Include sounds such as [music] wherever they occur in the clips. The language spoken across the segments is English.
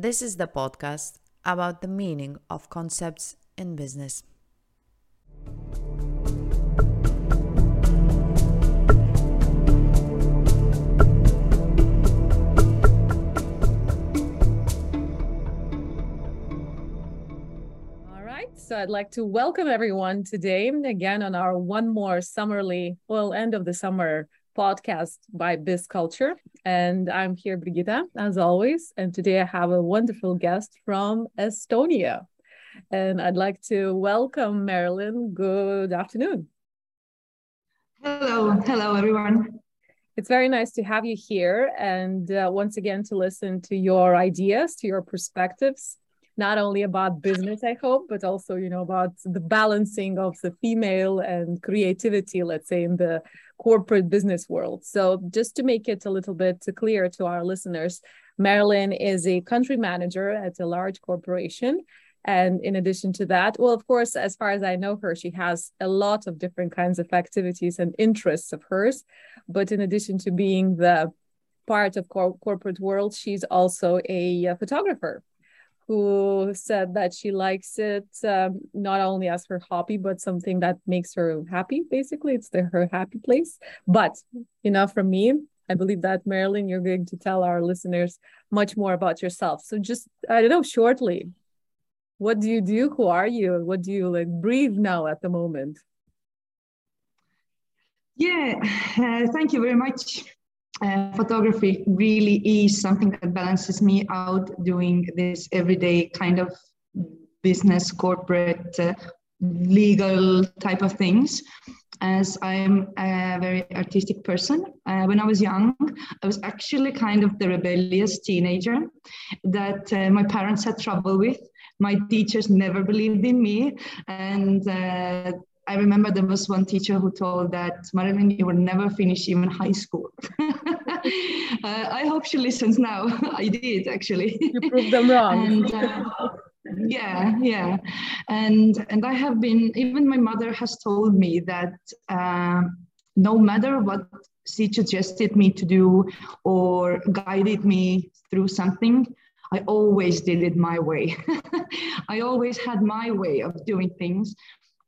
This is the podcast about the meaning of concepts in business. All right, so I'd like to welcome everyone today again on our one more summerly, well, end of the summer podcast by Biz Culture. And I'm here, Brigitta, as always. And today I have a wonderful guest from Estonia. And I'd like to welcome Marilyn. Good afternoon. Hello, hello, everyone. It's very nice to have you here and uh, once again to listen to your ideas, to your perspectives, not only about business, I hope, but also, you know, about the balancing of the female and creativity, let's say, in the corporate business world. So, just to make it a little bit clear to our listeners, Marilyn is a country manager at a large corporation. And in addition to that, well, of course, as far as I know her, she has a lot of different kinds of activities and interests of hers. But in addition to being the part of cor- corporate world, she's also a, a photographer who said that she likes it um, not only as her hobby but something that makes her happy basically. It's the, her happy place. But know from me i believe that marilyn you're going to tell our listeners much more about yourself. So just i don't know shortly what do you do? Who are you? What do you like breathe now at the moment? Yeah uh, [sighs] thank you very much uh, photography really is something that balances me out doing this everyday kind of business, corporate, uh, legal type of things. As I'm a very artistic person, uh, when I was young, I was actually kind of the rebellious teenager that uh, my parents had trouble with. My teachers never believed in me, and uh, I remember there was one teacher who told that Marilyn, you will never finish even high school. [laughs] uh, I hope she listens now. [laughs] I did actually. You proved them wrong. [laughs] and, uh, yeah, yeah, and and I have been. Even my mother has told me that uh, no matter what she suggested me to do or guided me through something, I always did it my way. I always had my way of doing things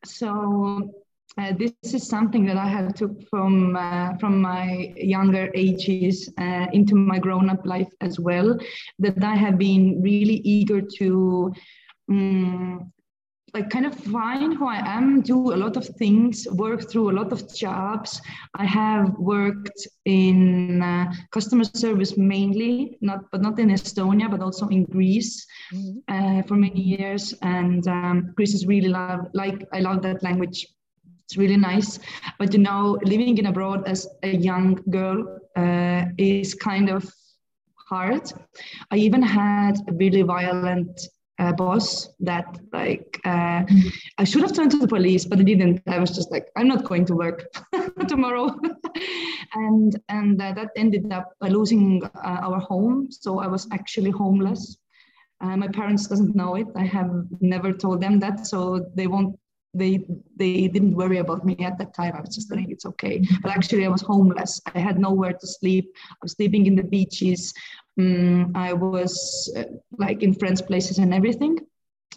so uh, this is something that I have took from uh, from my younger ages uh, into my grown-up life as well. That I have been really eager to. Um, like kind of find who I am, do a lot of things, work through a lot of jobs. I have worked in uh, customer service mainly, not but not in Estonia, but also in Greece mm-hmm. uh, for many years. And um, Greece is really love like I love that language. It's really nice, but you know, living in abroad as a young girl uh, is kind of hard. I even had a really violent uh, boss that like uh, I should have turned to the police, but I didn't. I was just like, I'm not going to work [laughs] tomorrow, [laughs] and and uh, that ended up losing uh, our home. So I was actually homeless. Uh, my parents doesn't know it. I have never told them that, so they won't. They they didn't worry about me at that time. I was just like, it's okay. But actually, I was homeless. I had nowhere to sleep. I was sleeping in the beaches. Um, I was uh, like in friends' places and everything.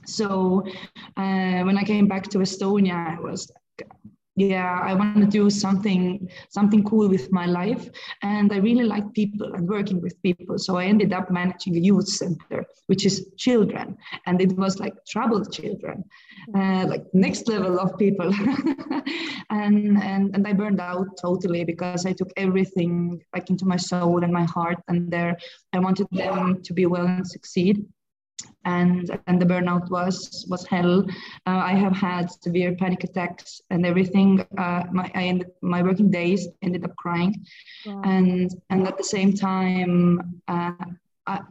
So uh, when I came back to Estonia, I was yeah i want to do something something cool with my life and i really like people and working with people so i ended up managing a youth center which is children and it was like troubled children uh, like next level of people. [laughs] And, and and i burned out totally because i took everything like into my soul and my heart and there i wanted them to be well and succeed and and the burnout was was hell. Uh, I have had severe panic attacks and everything. Uh, my I ended my working days ended up crying, wow. and and at the same time, uh, I,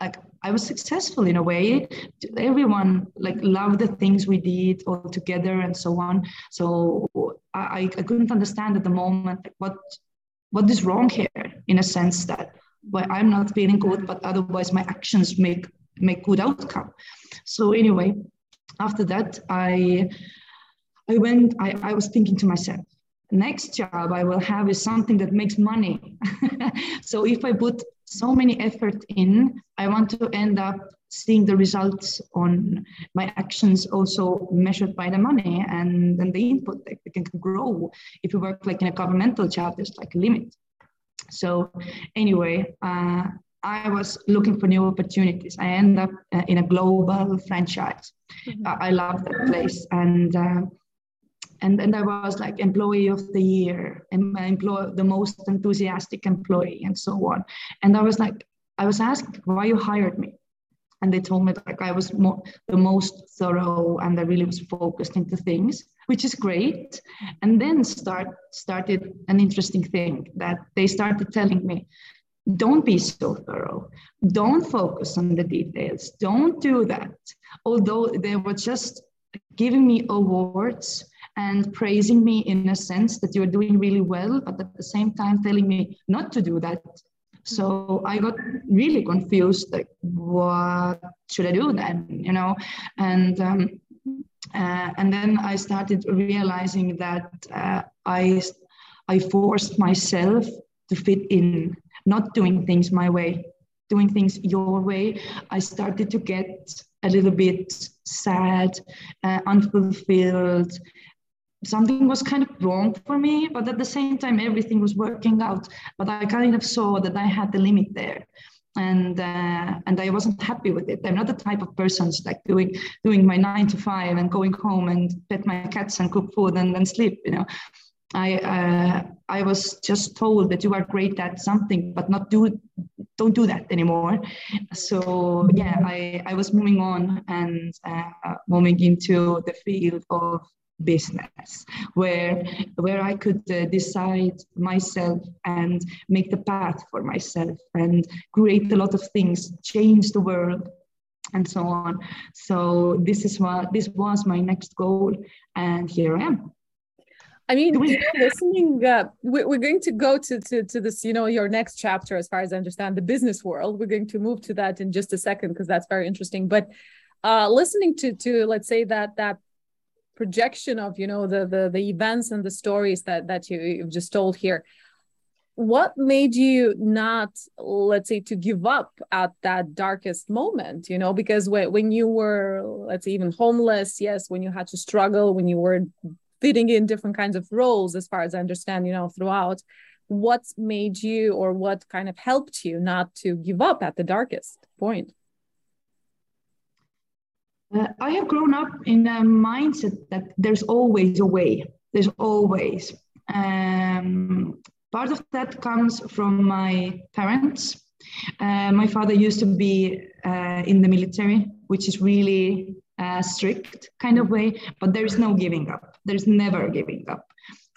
like I was successful in a way. Everyone like loved the things we did all together and so on. So I, I couldn't understand at the moment like, what what is wrong here in a sense that well, I'm not feeling good, but otherwise my actions make make good outcome. So anyway, after that, I I went. I, I was thinking to myself, next job I will have is something that makes money. [laughs] so if I put so many effort in. I want to end up seeing the results on my actions also measured by the money and, and the input that we can grow. If you work like in a governmental job, there's like a limit. So anyway, uh, I was looking for new opportunities. I end up uh, in a global franchise. Mm-hmm. Uh, I love that place, and uh, and and I was like employee of the year, and my employee, the most enthusiastic employee, and so on. And I was like, I was asked why you hired me, and they told me like I was mo- the most thorough, and I really was focused into things, which is great. And then start started an interesting thing that they started telling me don't be so thorough. Don't focus on the details. Don't do that. Although they were just giving me awards and praising me in a sense that you're doing really well, but at the same time telling me not to do that. So I got really confused, like, what should I do then? You know, and um, uh, and then I started realizing that uh, I I forced myself to fit in not doing things my way, doing things your way, I started to get a little bit sad, uh, unfulfilled. Something was kind of wrong for me, but at the same time, everything was working out. But I kind of saw that I had the limit there and uh, and I wasn't happy with it. I'm not the type of person like doing doing my nine to five and going home and pet my cats and cook food and then sleep. You know, I uh, I was just told that you are great at something, but not do don't do that anymore. So yeah, I I was moving on and uh, moving into the field of business where where I could uh, decide myself and make the path for myself and create a lot of things, change the world and so on. So this is what this was my next goal, and here I am. I mean, we- listening, uh, we're going to go to, to, to this, you know, your next chapter, as far as I understand, the business world. We're going to move to that in just a second because that's very interesting. But uh, listening to, to let's say that that projection of, you know, the the the events and the stories that that you, you've just told here, what made you not let's say to give up at that darkest moment you know because when, when you were let's say even homeless yes when you had to struggle when you were fitting in different kinds of roles as far as i understand you know throughout. What made you or what kind of helped you not to give up at the darkest point? Uh, i have grown up in a mindset that there's always a way. There's always. Um, part of that comes from my parents. Uh, my father used to be uh, in the military which is really uh, strict kind of way, but there is no giving up. There's never giving up.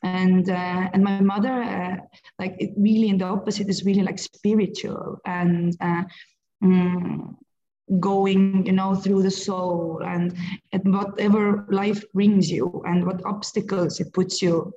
And uh, and my mother, uh, like it really in the opposite is really like spiritual and mm, going you know through the soul and, and whatever life brings you and what obstacles it puts you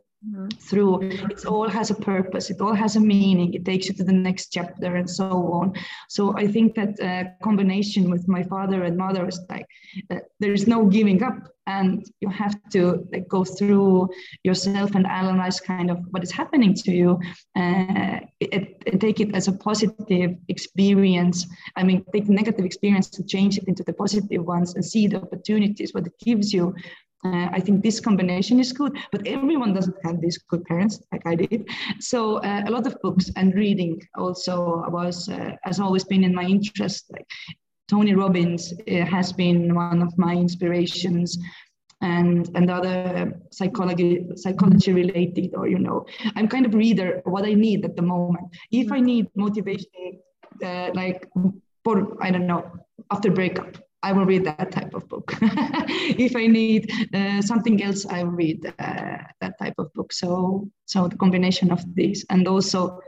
through. It all has a purpose. It all has a meaning. It takes you to the next chapter and so on. So i think that uh, combination with my father and mother is like uh, there is no giving up and you have to like go through yourself and analyze kind of what is happening to you uh, it, it, take it as a positive experience. I mean take negative experience to change it into the positive ones and see the opportunities what it gives you uh, I think this combination is good, but everyone doesn't have these good parents like I did. So uh, a lot of books and reading also was uh, has always been in my interest. Like Tony Robbins uh, has been one of my inspirations, and and other psychology psychology related or you know I'm kind of reader what I need at the moment. If I need motivation, uh, like for I don't know after breakup I will read that type of book. [laughs] if I need uh, something else, I will read uh, that type of book. So, so the combination of these, and also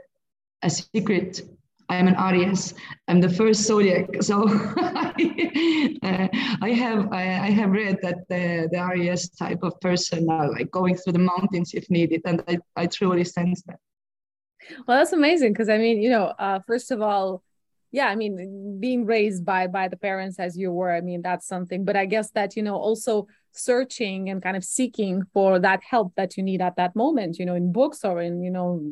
a secret. I am an Aries. I'm the first zodiac, [laughs] so uh, I have I, I, have read that the, the Aries type of person are like going through the mountains if needed, and I, I truly sense that. Well, that's amazing because I mean, you know, uh, first of all, yeah i mean being raised by by the parents as you were i mean that's something but i guess that you know also searching and kind of seeking for that help that you need at that moment you know in books or in you know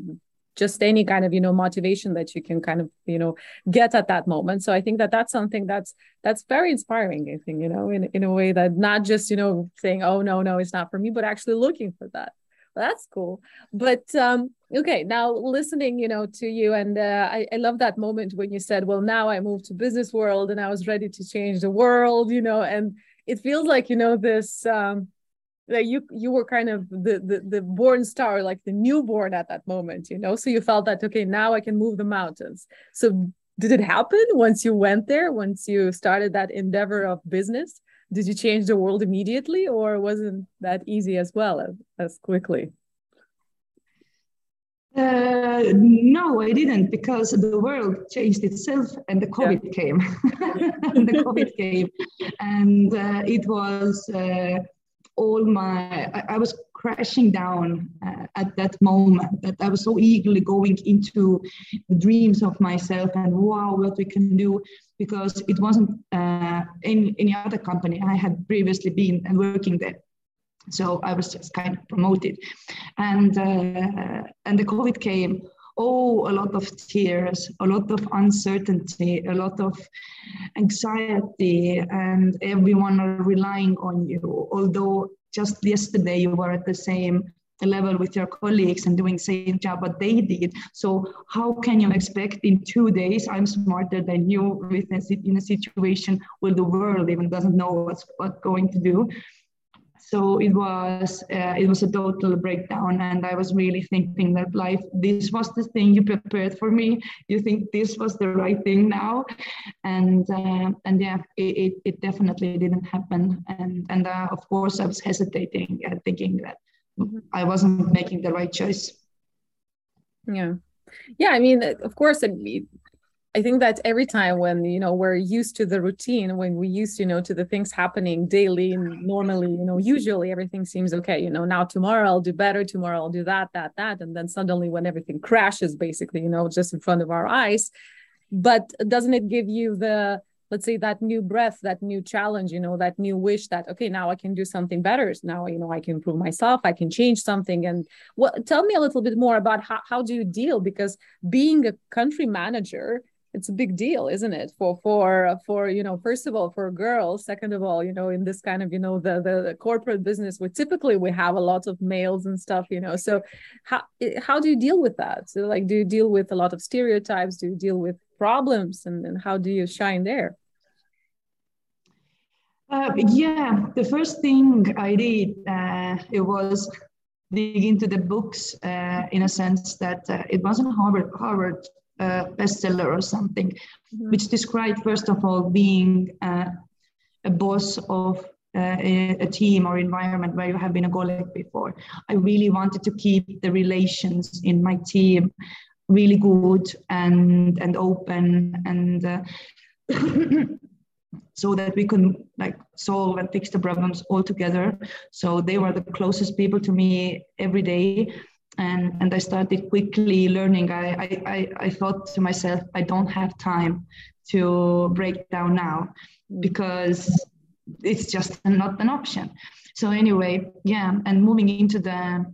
just any kind of you know motivation that you can kind of you know get at that moment. So i think that that's something that's that's very inspiring i think you know in, in a way that not just you know saying oh no no it's not for me but actually looking for that that's cool. But um okay now listening you know to you and uh, I, I love that moment when you said well now i moved to business world and i was ready to change the world you know and it feels like you know this um you you were kind of the, the the born star like the newborn at that moment you know? So you felt that okay now i can move the mountains. So did it happen once you went there once you started that endeavor of business did you change the world immediately or wasn't that easy as well as, as quickly uh, no, I didn't because the world changed itself and the COVID yeah. came. [laughs] the COVID came, and uh, it was uh, all my I, I was crashing down uh, at that moment that i was so eagerly going into the dreams of myself and wow what we can do because it wasn't uh, in any other company i had previously been and working there. So i was just kind of promoted. And uh, and the covid came. Oh, a lot of tears, a lot of uncertainty, a lot of anxiety, and everyone are relying on you. Although just yesterday you were at the same level with your colleagues and doing the same job what they did. So how can you expect in two days I'm smarter than you with in a situation where the world even doesn't know what's what going to do? So it was uh, it was a total breakdown and i was really thinking that life this was the thing you prepared for me. You think this was the right thing now. And uh, and yeah it, it, it, definitely didn't happen. And and uh, of course i was hesitating uh, thinking that i wasn't making the right choice. Yeah. Yeah i mean of course I think that every time when you know we're used to the routine, when we used you know to the things happening daily, normally, you know, usually everything seems okay. You know, now tomorrow I'll do better. Tomorrow I'll do that, that, that, and then suddenly when everything crashes, basically, you know, just in front of our eyes. But doesn't it give you the let's say that new breath, that new challenge, you know, that new wish that okay, now I can do something better. Now you know I can improve myself. I can change something. And what? Tell me a little bit more about how how do you deal because being a country manager it's a big deal isn't it? For for for you know first of all for girls second of all you know in this kind of you know the the, the corporate business where typically we have a lot of males and stuff you know so how how do you deal with that? So like do you deal with a lot of stereotypes? Do you deal with problems? And, and how do you shine there? Uh, yeah the first thing i did uh, it was dig into the books uh, in a sense that uh, it wasn't harvard harvard a bestseller or something, mm-hmm. which described, first of all, being uh, a boss of uh, a, a, team or environment where you have been a colleague before. I really wanted to keep the relations in my team really good and and open and uh, [coughs] so that we could like solve and fix the problems all together. So they were the closest people to me every day and and I started quickly learning. I, I I thought to myself, I don't have time to break down now because it's just not an option. So anyway, yeah, and moving into the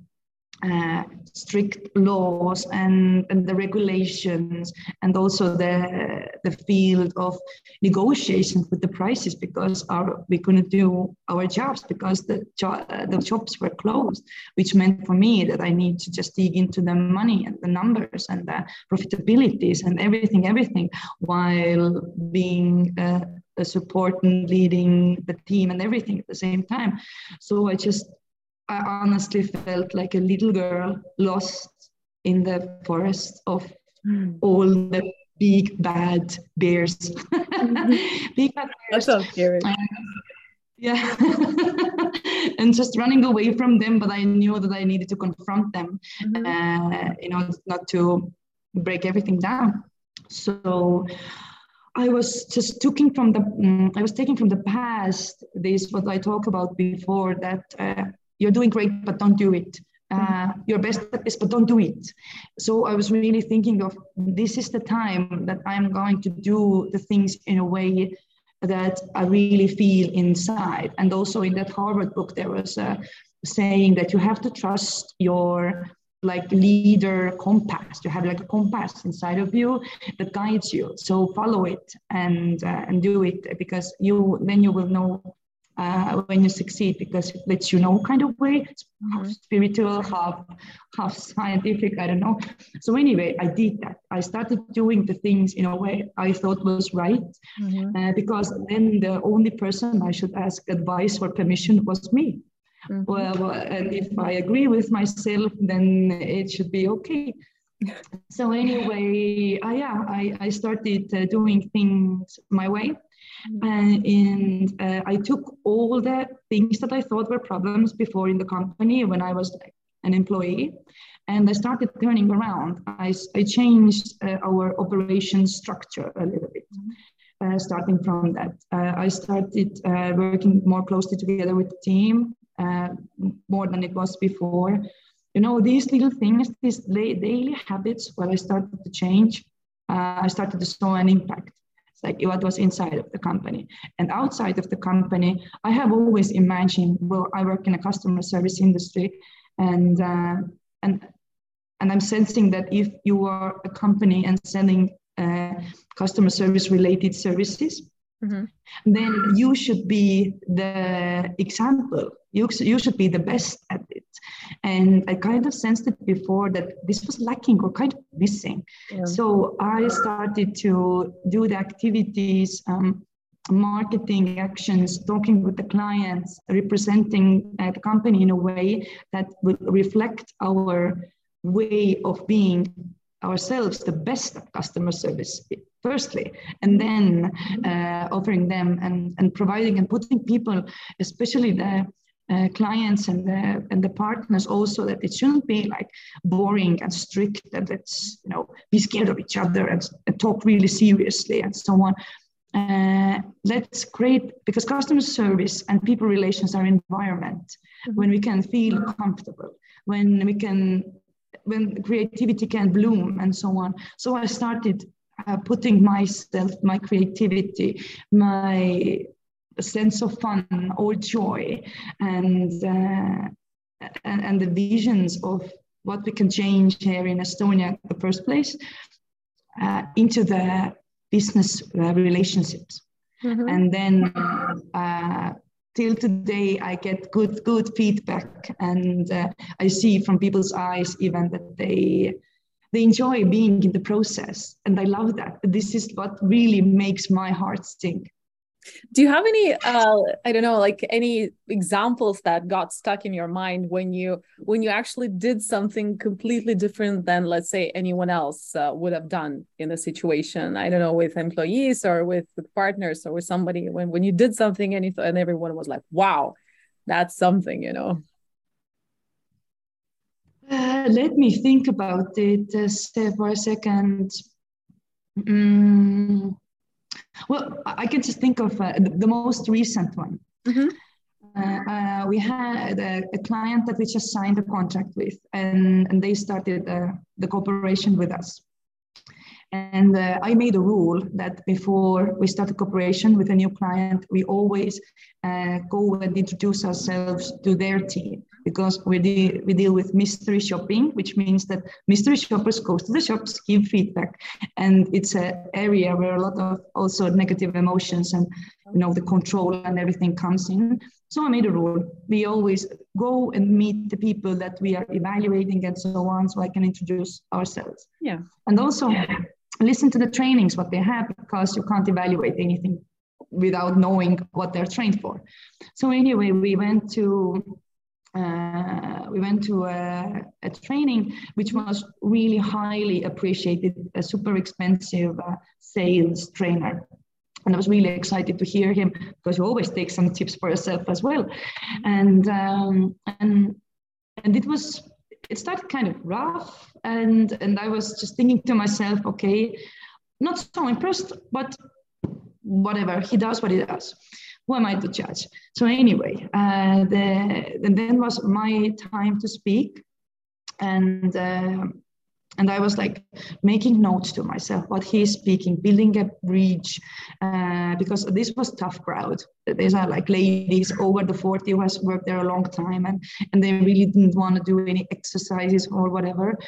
uh, strict laws and, and the regulations and also the the field of negotiations with the prices because our we couldn't do our jobs because the jo- the shops were closed which meant for me that I need to just dig into the money and the numbers and the profitabilities and everything everything while being a support and leading the team and everything at the same time. So I just I honestly felt like a little girl lost in the forest of mm. all the big bad bears. Mm-hmm. [laughs] big bad bears. That's scary. yeah. [laughs] and just running away from them, but I knew that I needed to confront them, mm-hmm. uh, you know, not to break everything down. So I was just taking from the, um, I was taking from the past this what I talked about before that uh, you're doing great, but don't do it. Uh, best at this, but don't do it. So I was really thinking of this is the time that I'm going to do the things in a way that I really feel inside. And also in that Harvard book, there was a saying that you have to trust your like leader compass. You have like a compass inside of you that guides you. So follow it and uh, and do it because you then you will know uh, when you succeed because it lets you know kind of way it's half mm-hmm. spiritual half half scientific i don't know so anyway i did that i started doing the things in a way i thought was right mm-hmm. uh, because then the only person i should ask advice or permission was me mm-hmm. well and if i agree with myself then it should be okay [laughs] so anyway uh, yeah i, I started uh, doing things my way Mm-hmm. And uh, I took all the things that I thought were problems before in the company when I was an employee, and I started turning around. I, I changed uh, our operation structure a little bit. Mm-hmm. Uh, starting from that, uh, I started uh, working more closely together with the team, uh, more than it was before. You know, these little things, these daily habits, where I started to change, I started to show an impact like what was inside of the company and outside of the company i have always imagined well i work in a customer service industry and uh, and and i'm sensing that if you are a company and selling uh, customer service related services mm-hmm. then you should be the example you, you should be the best at it and i kind of sensed it before that this was lacking or kind of missing yeah. so i started to do the activities um, marketing actions talking with the clients representing uh, the company in a way that would reflect our way of being ourselves the best at customer service firstly and then uh, offering them and, and providing and putting people especially the uh, clients and the and the partners also that it shouldn't be like boring and strict and let's you know be scared of each other and, and talk really seriously and so on. Uh, let's create because customer service and people relations are environment. Mm-hmm. when we can feel comfortable when we can when creativity can bloom and so on. So i started uh, putting myself my creativity my sense of fun or joy and, uh, and, and the visions of what we can change here in Estonia in the first place uh, into the business uh, relationships. Mm-hmm. And then uh, till today, I get good, good feedback, and uh, I see from people's eyes even that they they enjoy being in the process, and I love that. This is what really makes my heart sing do you have any uh i don't know like any examples that got stuck in your mind when you when you actually did something completely different than let's say anyone else uh, would have done in a situation i don't know with employees or with, with partners or with somebody when when you did something and, you and everyone was like wow that's something you know uh, let me think about it uh, for a second mm. Well, I can just think of uh, the, the, most recent one. Mm-hmm. Uh, uh, we had a, a, client that we just signed a contract with, and, and they started uh, the cooperation with us. And uh, I made a rule that before we start a cooperation with a new client, we always uh, go and introduce ourselves to their team because we, de- we deal with mystery shopping, which means that mystery shoppers go to the shops, give feedback, and it's an area where a lot of also negative emotions and you know the control and everything comes in. So I made a rule: we always go and meet the people that we are evaluating and so on, so I can introduce ourselves. Yeah, and also listen to the trainings what they have because you can't evaluate anything without knowing what they're trained for so anyway we went to uh, we went to a, a, training which was really highly appreciated a super expensive uh, sales trainer and I was really excited to hear him because you always take some tips for yourself as well. And um, and and it was it started kind of rough and and i was just thinking to myself okay not so impressed but whatever he does what he does who am i to judge? So anyway uh, the, and then was my time to speak. And uh, and I was like making notes to myself what he's speaking, building a bridge, uh, because this was tough crowd. These are like ladies over the 40 who has worked there a long time and, and they really didn't want to do any exercises or whatever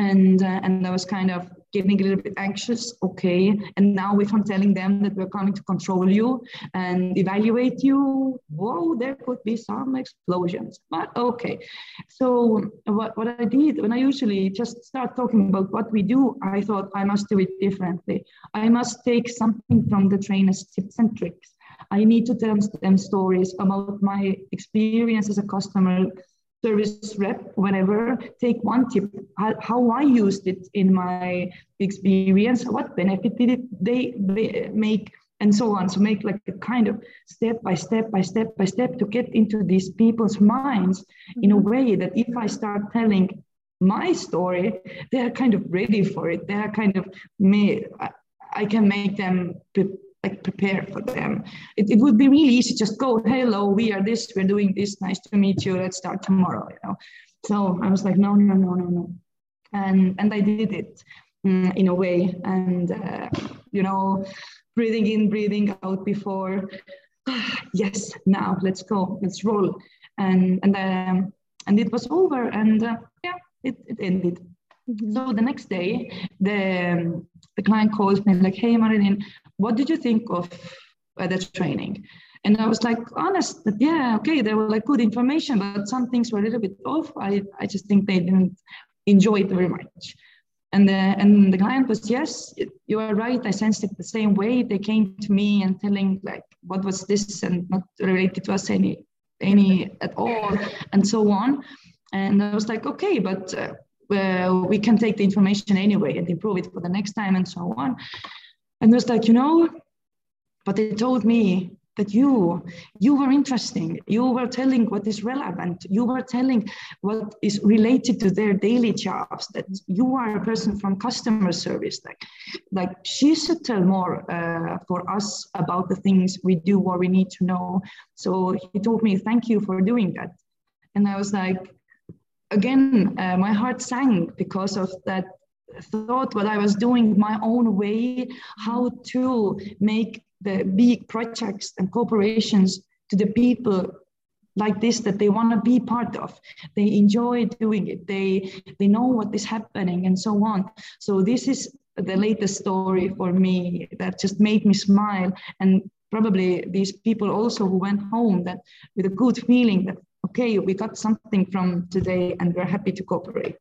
and uh, and I was kind of getting a little bit anxious. Okay, and now if I'm telling them that we're coming to control you and evaluate you, whoa, there could be some explosions. But okay, so what what I did when I usually just start talking about what we do, I thought I must do it differently. I must take something from the trainers' tips and tricks. I need to tell them stories about my experience as a customer service rep, whatever, take one tip, how, how, I used it in my experience, what benefit did it they, they make, and so on. So make like a kind of step by step by step by step to get into these people's minds in a mm-hmm. way that if I start telling my story, they're kind of ready for it. They're kind of me. I, I can make them like prepare for them. It, it would be really easy just go, hello, we are this, we're doing this, nice to meet you, let's start tomorrow, you know. So I was like, no, no, no, no, no. And, and I did it um, in a way. And, uh, you know, breathing in, breathing out before, [sighs] yes, now let's go, let's roll. And, and, um, and it was over and uh, yeah, it, it ended. Mm-hmm. So the next day, the, the client calls me like, hey, Marilyn, what did you think of uh, the training? And I was like honest that yeah, okay, there were like good information, but some things were a little bit off. I, I just think they didn't enjoy it very much. And the, and the client was, yes, you are right. I sensed it the same way. They came to me and telling like, what was this and not related to us any, any at all and so on. And I was like, okay, but uh, uh, we can take the information anyway and improve it for the next time and so on. And it was like, you know, but they told me that you, you were interesting. You were telling what is relevant. You were telling what is related to their daily jobs. That you are a person from customer service. Like, like she should tell more uh, for us about the things we do or we need to know. So he told me, thank you for doing that. And I was like, again, uh, my heart sank because of that thought what I was doing my own way, how to make the big projects and corporations to the people like this that they want to be part of. They enjoy doing it. They they know what is happening and so on. So this is the latest story for me that just made me smile. And probably these people also who went home that with a good feeling that okay we got something from today and we're happy to cooperate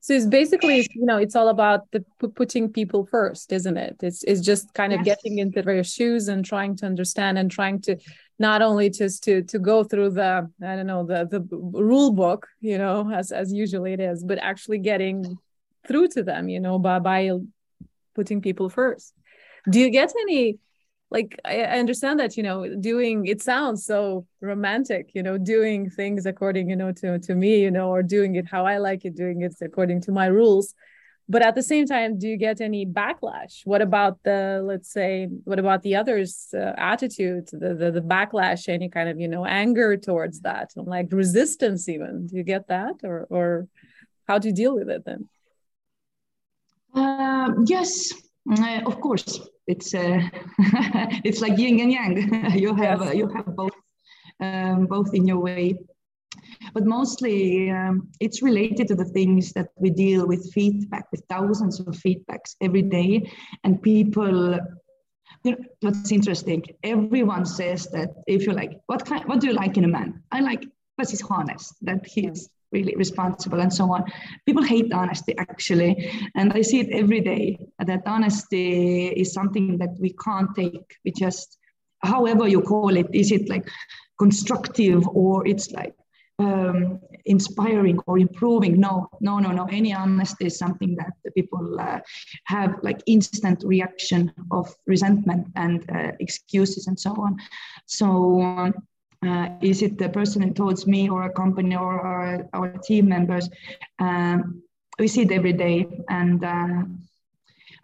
so it's basically you know it's all about the putting people first isn't it it's it's just kind of yes. getting into their shoes and trying to understand and trying to not only just to to go through the i don't know the the rule book you know as as usually it is but actually getting through to them you know by by putting people first do you get any like I, I understand that you know doing it sounds so romantic you know doing things according you know to to me you know or doing it how i like it doing it according to my rules. But at the same time do you get any backlash? What about the let's say what about the others uh, attitude the, the the backlash any kind of you know anger towards that like resistance even? Do you get that or or how do you deal with it then? Uh, yes uh, of course it's uh, [laughs] it's like yin and yang. [laughs] you have yes. you have both um, both in your way, but mostly um, it's related to the things that we deal with feedback with thousands of feedbacks every day, and people. You know, what's interesting? Everyone says that if you like, what kind, what do you like in a man? I like, but he's honest, that he's really responsible and so on. People hate honesty actually, and I see it every day. That honesty is something that we can't take. We just, however you call it, is it like constructive or it's like um, inspiring or improving? No, no, no, no. Any honesty is something that people uh, have like instant reaction of resentment and uh, excuses and so on. So. Um, uh, is it the person towards me or a company or our, our team members? Um, we see it every day, and uh,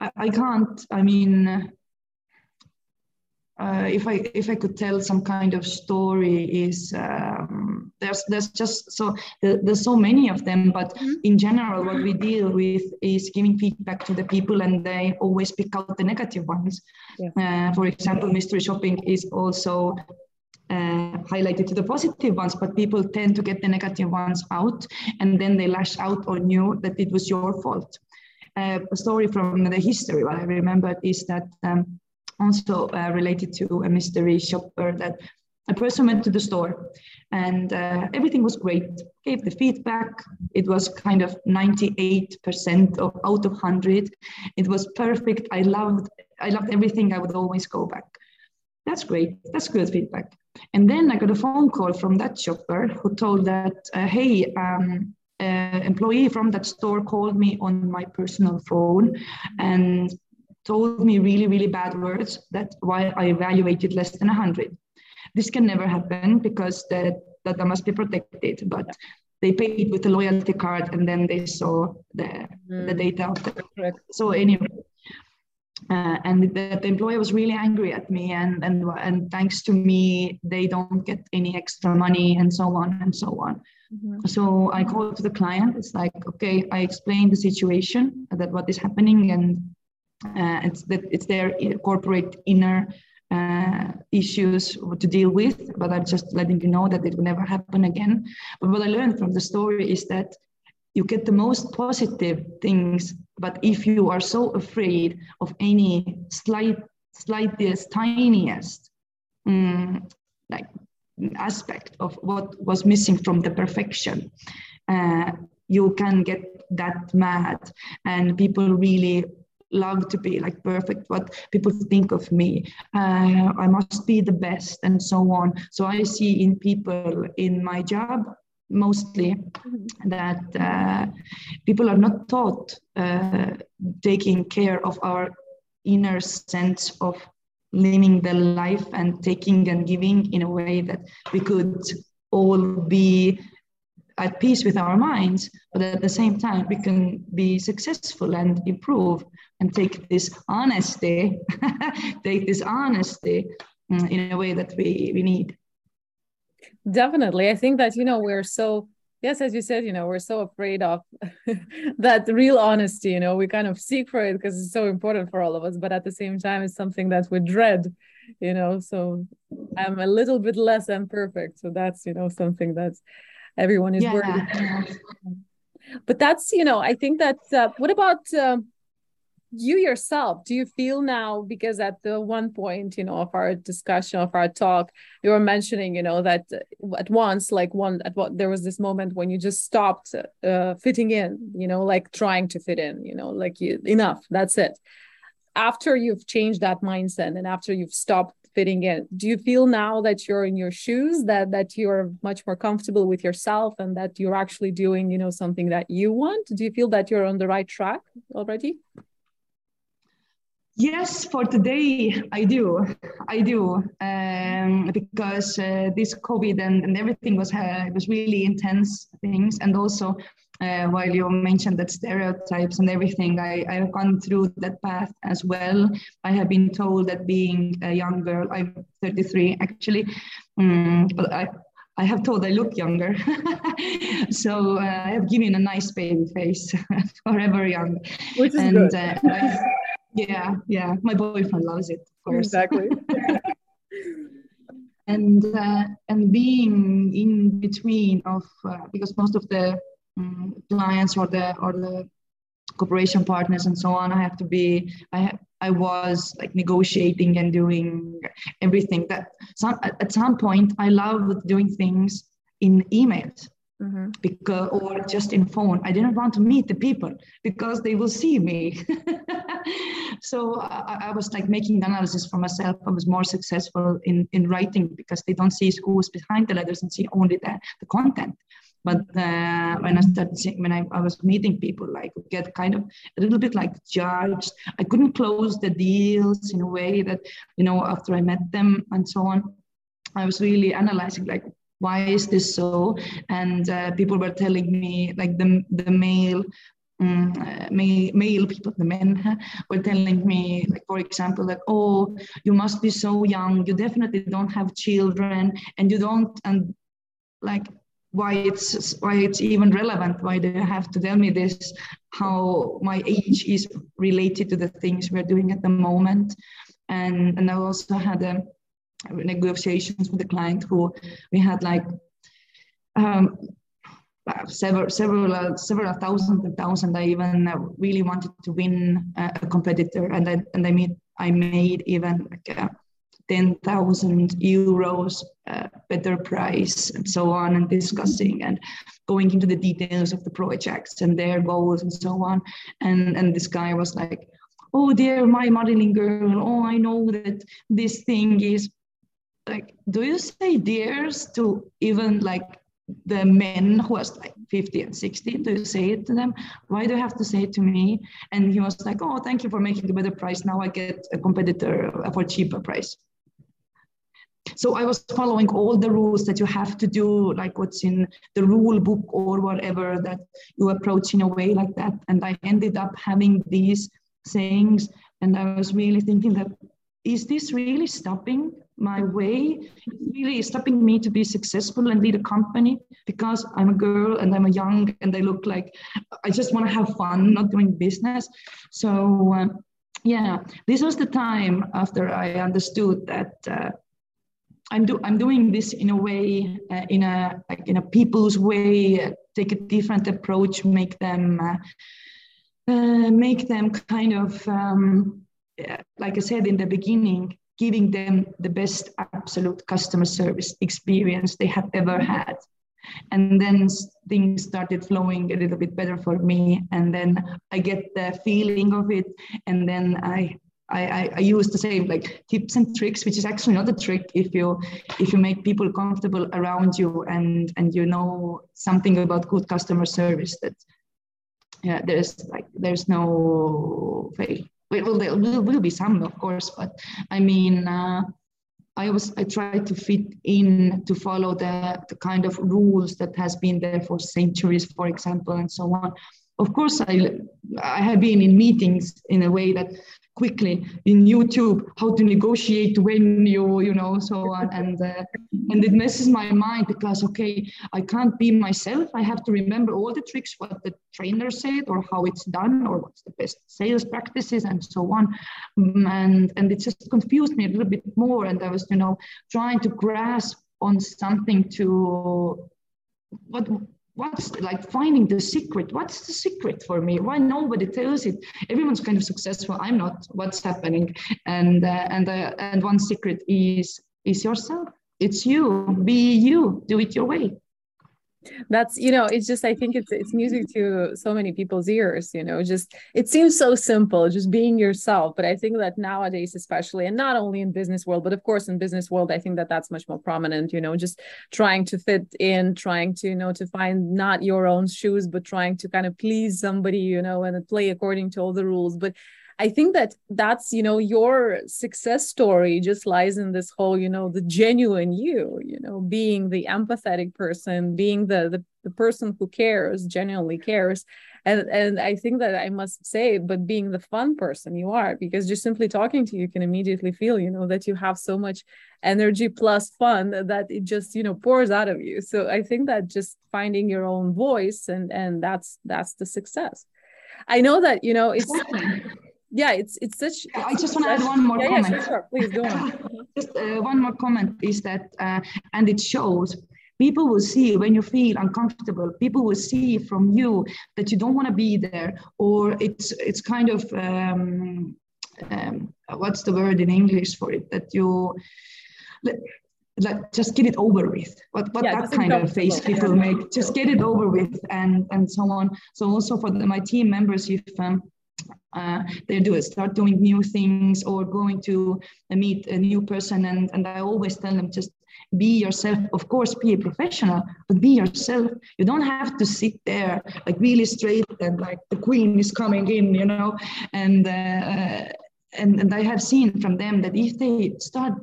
I, I, can't. I mean, uh, if I if I could tell some kind of story is um, there's there's just so there, there's so many of them but mm-hmm. in general what we deal with is giving feedback to the people and they always pick out the negative ones. Yeah. Uh, for example, mystery shopping is also uh, highlighted to the positive ones, but people tend to get the negative ones out and then they lash out on you that it was your fault. Uh, a story from the history, what I remember is that um, also uh, related to a mystery shopper that a person went to the store and uh, everything was great. Gave the feedback. It was kind of 98% of out of 100 it was perfect. I loved i loved everything. I would always go back. That's great. That's good feedback and then i got a phone call from that shopper who told that uh, hey um, uh, employee from that store called me on my personal phone and told me really, really bad words. That's why I evaluated less than 100. This can never happen because the data must be protected, but they paid with a loyalty card and then they saw the, mm. the data. The, so anyway, uh, and the, the, employer was really angry at me and, and, and thanks to me, they don't get any extra money and so on and so on. Mm-hmm. So I called to the client. It's like, okay, I explained the situation that what is happening and uh, it's that it's their corporate inner uh, issues to deal with, but I'm just letting you know that it will never happen again. But what I learned from the story is that you get the most positive things, but if you are so afraid of any slight, slightest, tiniest um, like aspect of what was missing from the perfection, uh, you can get that mad, and people really love to be like perfect what people think of me. Uh, i must be the best and so on. So i see in people in my job mostly mm-hmm. that uh, people are not taught uh, taking care of our inner sense of living the life and taking and giving in a way that we could all be at peace with our minds, but at the same time, we can be successful and improve and take this honesty, [laughs] take this honesty mm, in a way that we, we need. Definitely. I think that, you know, we're so, yes, as you said, you know, we're so afraid of [laughs] that real honesty, you know, we kind of seek for it because it's so important for all of us, but at the same time, it's something that we dread, you know, so I'm a little bit less than perfect. So that's, you know, something that everyone is yeah. worried but that's you know i think that uh, what about uh, you yourself do you feel now because at the one point you know of our discussion of our talk you were mentioning you know that at once like one at what there was this moment when you just stopped uh, fitting in you know like trying to fit in you know like you enough that's it. After you've changed that mindset and after you've stopped fitting in do you feel now that you're in your shoes that that you're much more comfortable with yourself and that you're actually doing you know something that you want? Do you feel that you're on the right track already Yes, for today, I do. I do. Um, because uh, this COVID and, and everything was, uh, was really intense things. And also, uh, while you mentioned that stereotypes and everything, I, I've gone through that path as well. I have been told that being a young girl, I'm 33 actually, um, but I, I have told I look younger. [laughs] so uh, I have given a nice baby face, [laughs] forever young. Which is and, good. Uh, [laughs] yeah, yeah. My boyfriend loves it, of course. Exactly. [laughs] [laughs] and uh, and being in between of uh, because most of the um, clients or the or the cooperation partners and so on, I have to be. I I was like negotiating and doing everything that some at some point I loved doing things in emails mm-hmm. because or just in phone i didn't want to meet the people because they will see me [laughs] so I, I, was like making analysis for myself i was more successful in in writing because they don't see who's behind the letters and see only the, the content but uh, when I started seeing, when I, I was meeting people, like get kind of a little bit like judged. I couldn't close the deals in a way that, you know, after I met them and so on, I was really analyzing like why is this so? And uh, people were telling me like the, the male um, male, male people, the men, were telling me, like for example, like, oh, you must be so young, you definitely don't have children, and you don't, and like why it's why it's even relevant? Why you have to tell me this? How my age is related to the things we're doing at the moment. And and i also had a negotiations with the client who we had like um, several several uh, several thousand and thousand. I even uh, really wanted to win uh, a competitor, and I and I made I made even like a ten thousand euros uh, better price and so on, and discussing and going into the details of the projects and their goals and so on. And and this guy was like, "Oh dear, my modeling girl. Oh, I know that this thing is." Like, do you say dears to even like the men who was like 50 and 60 do you say it to them? Why do you have to say it to me? And he was like oh thank you for making a better price. Now i get a competitor uh, for cheaper price. So i was following all the rules that you have to do like what's in the rule book or whatever that you approach in a way like that. And i ended up having these sayings and i was really thinking that is this really stopping my way really stopping me to be successful and lead a company because I'm a girl and I'm a young and I look like I just want to have fun, not doing business. So uh, yeah, this was the time after I understood that uh, I'm do I'm doing this in a way, uh, in a like in a people's way, uh, take a different approach, make them uh, uh, make them kind of um, like I said in the beginning, giving them the best absolute customer service experience they have ever had. And then things started flowing a little bit better for me. And then I get the feeling of it. And then I I, I, use the same like tips and tricks, which is actually not a trick if you if you make people comfortable around you and and you know something about good customer service that yeah there's like there's no fail well, there will, will be some, of course, but I mean, uh, I was I tried to fit in to follow the, the kind of rules that has been there for centuries, for example, and so on. Of course, I I have been in meetings in a way that quickly in YouTube how to negotiate when you you know so on. And uh, and it messes my mind because okay I can't be myself. I have to remember all the tricks what the trainer said or how it's done or what's the best sales practices and so on. Mm, and and it just confused me a little bit more. And I was you know trying to grasp on something to what what's like finding the secret? What's the secret for me? Why nobody tells it? Everyone's kind of successful. I'm not. What's happening? And uh, and uh, and one secret is is yourself. It's you. Be you. Do it your way that's you know it's just i think it's it's music to so many people's ears you know just it seems so simple just being yourself. But i think that nowadays especially and not only in business world but of course in business world i think that that's much more prominent you know just trying to fit in trying to you know to find not your own shoes but trying to kind of please somebody you know and play according to all the rules. But I think that that's, you know, your success story just lies in this whole, you know, the genuine you, you know, being the empathetic person, being the, the, the person who cares, genuinely cares. And, and I think that I must say, but being the fun person you are, because just simply talking to you, you can immediately feel, you know, that you have so much energy plus fun that it just, you know, pours out of you. So I think that just finding your own voice and, and that's, that's the success. I know that, you know, it's, yeah it's it's such i just want to add one more yeah, comment yeah, sure, sure. please go on [laughs] just uh, one more comment is that uh, and it shows people will see when you feel uncomfortable people will see from you that you don't want to be there or it's it's kind of um, um, what's the word in english for it that you like just get it over with what, what yeah, that kind of face people yeah. make just get it over with and and so on so also for the, my team members if um, uh, they do it, start doing new things or going to meet a new person. And, and I always tell them just be yourself. Of course, be a professional, but be yourself. You don't have to sit there like really straight and like the queen is coming in, you know. And uh, and, and I have seen from them that if they start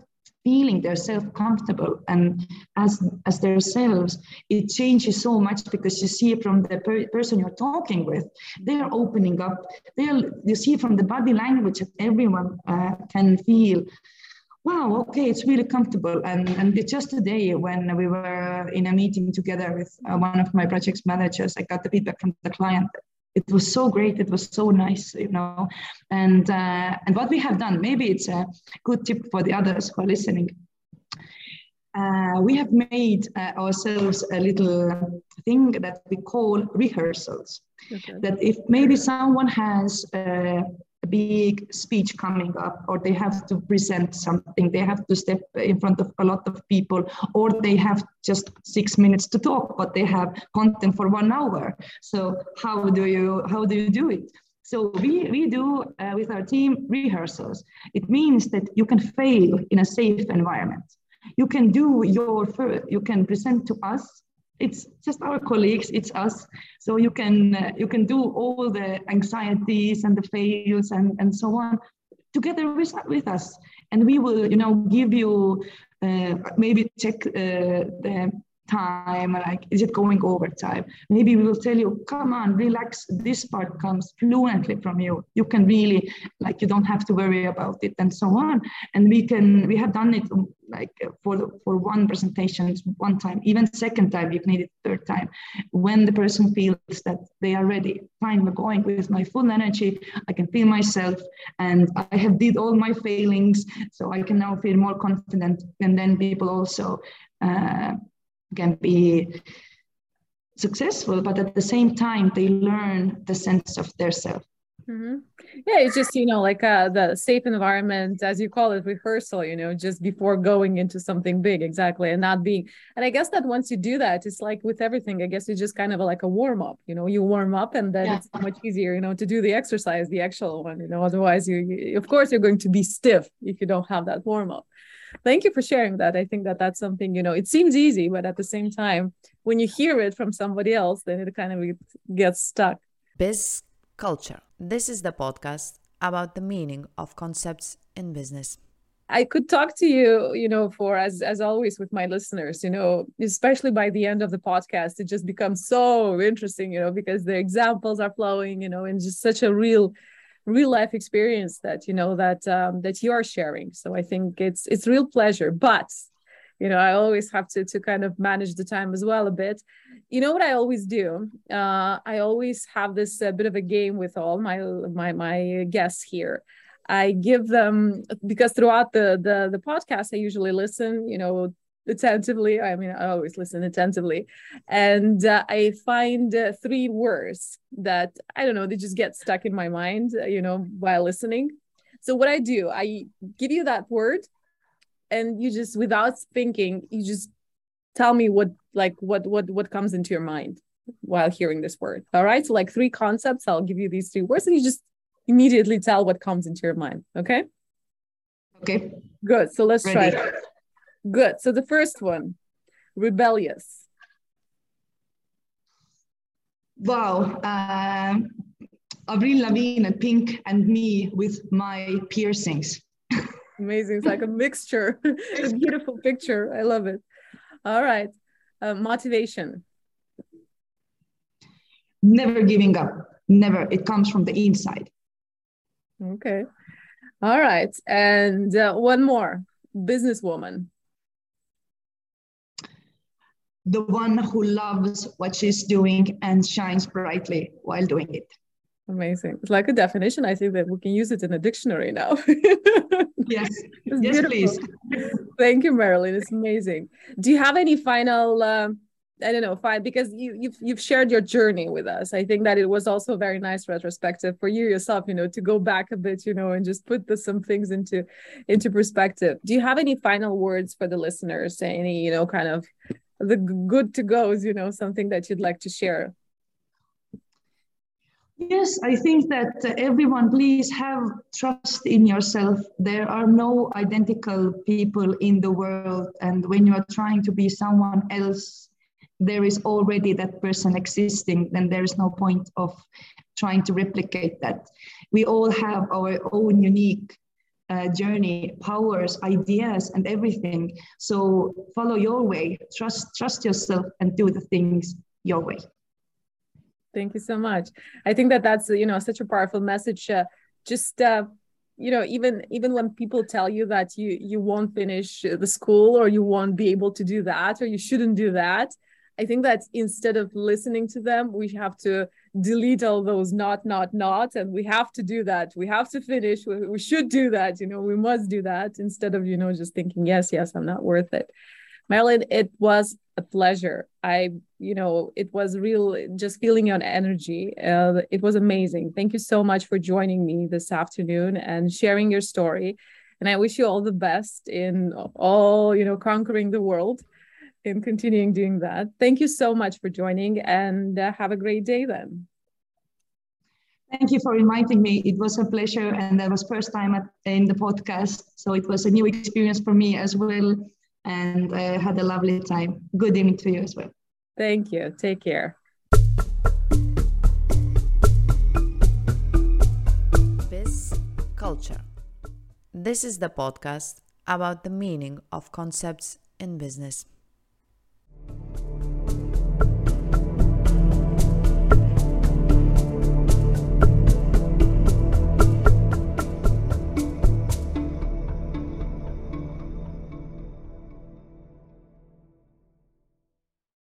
feeling themselves comfortable and as as themselves it changes so much because you see from the per- person you're talking with. They are opening up. They are, you see from the body language that everyone uh, can feel wow okay it's really comfortable. And and just today when we were in a meeting together with uh, one of my projects managers. I got the feedback from the client it was so great. It was so nice you know. And uh, and what we have done maybe it's a good tip for the others who are listening. Uh, we have made uh, ourselves a little thing that we call rehearsals. Okay. that if maybe someone has uh, big speech coming up or they have to present something they have to step in front of a lot of people or they have just six minutes to talk but they have content for one hour. So how do you how do you do it? So we, we do uh, with our team rehearsals. It means that you can fail in a safe environment. You can do your you can present to us it's just our colleagues it's us. So you can uh, you can do all the anxieties and the fails and and so on together with, with us. And we will you know give you uh, maybe check uh, the time like is it going over time maybe we will tell you come on relax. This part comes fluently from you. You can really like you don't have to worry about it and so on. And we can we have done it like for for one presentation one time even second time if needed third time. When the person feels that they are ready fine we're going with my full energy. I can feel myself and i have did all my failings so i can now feel more confident. And then people also uh, can be successful, but at the same time, they learn the sense of their self. Mm-hmm. Yeah, it's just you know like uh, the safe environment, as you call it, rehearsal. You know, just before going into something big, exactly, and not being. And I guess that once you do that, it's like with everything. I guess it's just kind of like a warm up. You know, you warm up, and then yeah. it's so much easier. You know, to do the exercise, the actual one. You know, otherwise, you, you of course you're going to be stiff if you don't have that warm up thank you for sharing that. I think that that's something you know it seems easy but at the same time when you hear it from somebody else then it kind of gets stuck. Biz culture this is the podcast about the meaning of concepts in business. I could talk to you, you know, for as as always with my listeners, you know, especially by the end of the podcast, it just becomes so interesting, you know, because the examples are flowing, you know, and just such a real real life experience that you know that um, that you are sharing. So i think it's it's real pleasure but you know i always have to to kind of manage the time as well a bit. You know what i always do? Uh, i always have this uh, bit of a game with all my my my guests here. I give them because throughout the the the podcast i usually listen you know attentively. I mean, I always listen attentively. And uh, I find uh, three words that I don't know, they just get stuck in my mind, uh, you know, while listening. So, what I do, I give you that word, and you just, without thinking, you just tell me what, like, what, what, what comes into your mind while hearing this word. All right. So, like, three concepts, I'll give you these three words, and you just immediately tell what comes into your mind. Okay. Okay. Good. So, let's Ready. try. Good. So the first one, rebellious. Wow. Uh, Avril Lavigne, and Pink, and me with my piercings. Amazing. It's like a mixture. [laughs] a beautiful picture. I love it. All right. Uh, motivation. Never giving up. Never. It comes from the inside. Okay. All right. And uh, one more businesswoman the one who loves what she's doing and shines brightly while doing it. Amazing. It's like a definition. I think that we can use it in a dictionary now. [laughs] yes. yes, please. Thank you, Marilyn. It's amazing. Do you have any final um, I don't know, fine, because you you've you've shared your journey with us. I think that it was also very nice retrospective for you yourself, you know, to go back a bit, you know, and just put the, some things into into perspective. Do you have any final words for the listeners? Any, you know, kind of the good to goes you know something that you'd like to share Yes, I think that uh, everyone, please have trust in yourself. There are no identical people in the world. And when you are trying to be someone else, there is already that person existing. Then there is no point of trying to replicate that. We all have our own unique uh, journey powers ideas and everything. So follow your way. Trust trust yourself and do the things your way. Thank you so much. I think that that's you know such a powerful message. Uh, just uh, you know even even when people tell you that you you won't finish the school or you won't be able to do that or you shouldn't do that i think that instead of listening to them we have to delete all those not not not and we have to do that. We have to finish. We, we should do that you know we must do that instead of you know just thinking yes yes i'm not worth it. Marilyn it was a pleasure. I you know it was real just feeling your energy uh, it was amazing. Thank you so much for joining me this afternoon and sharing your story and i wish you all the best in all you know conquering the world in continuing doing that. Thank you so much for joining and uh, have a great day then. Thank you for inviting me. It was a pleasure and that was first time at, in the podcast. So it was a new experience for me as well. And I had a lovely time. Good evening to you as well. Thank you. Take care. Biz Culture. This is the podcast about the meaning of concepts in business. Thank you.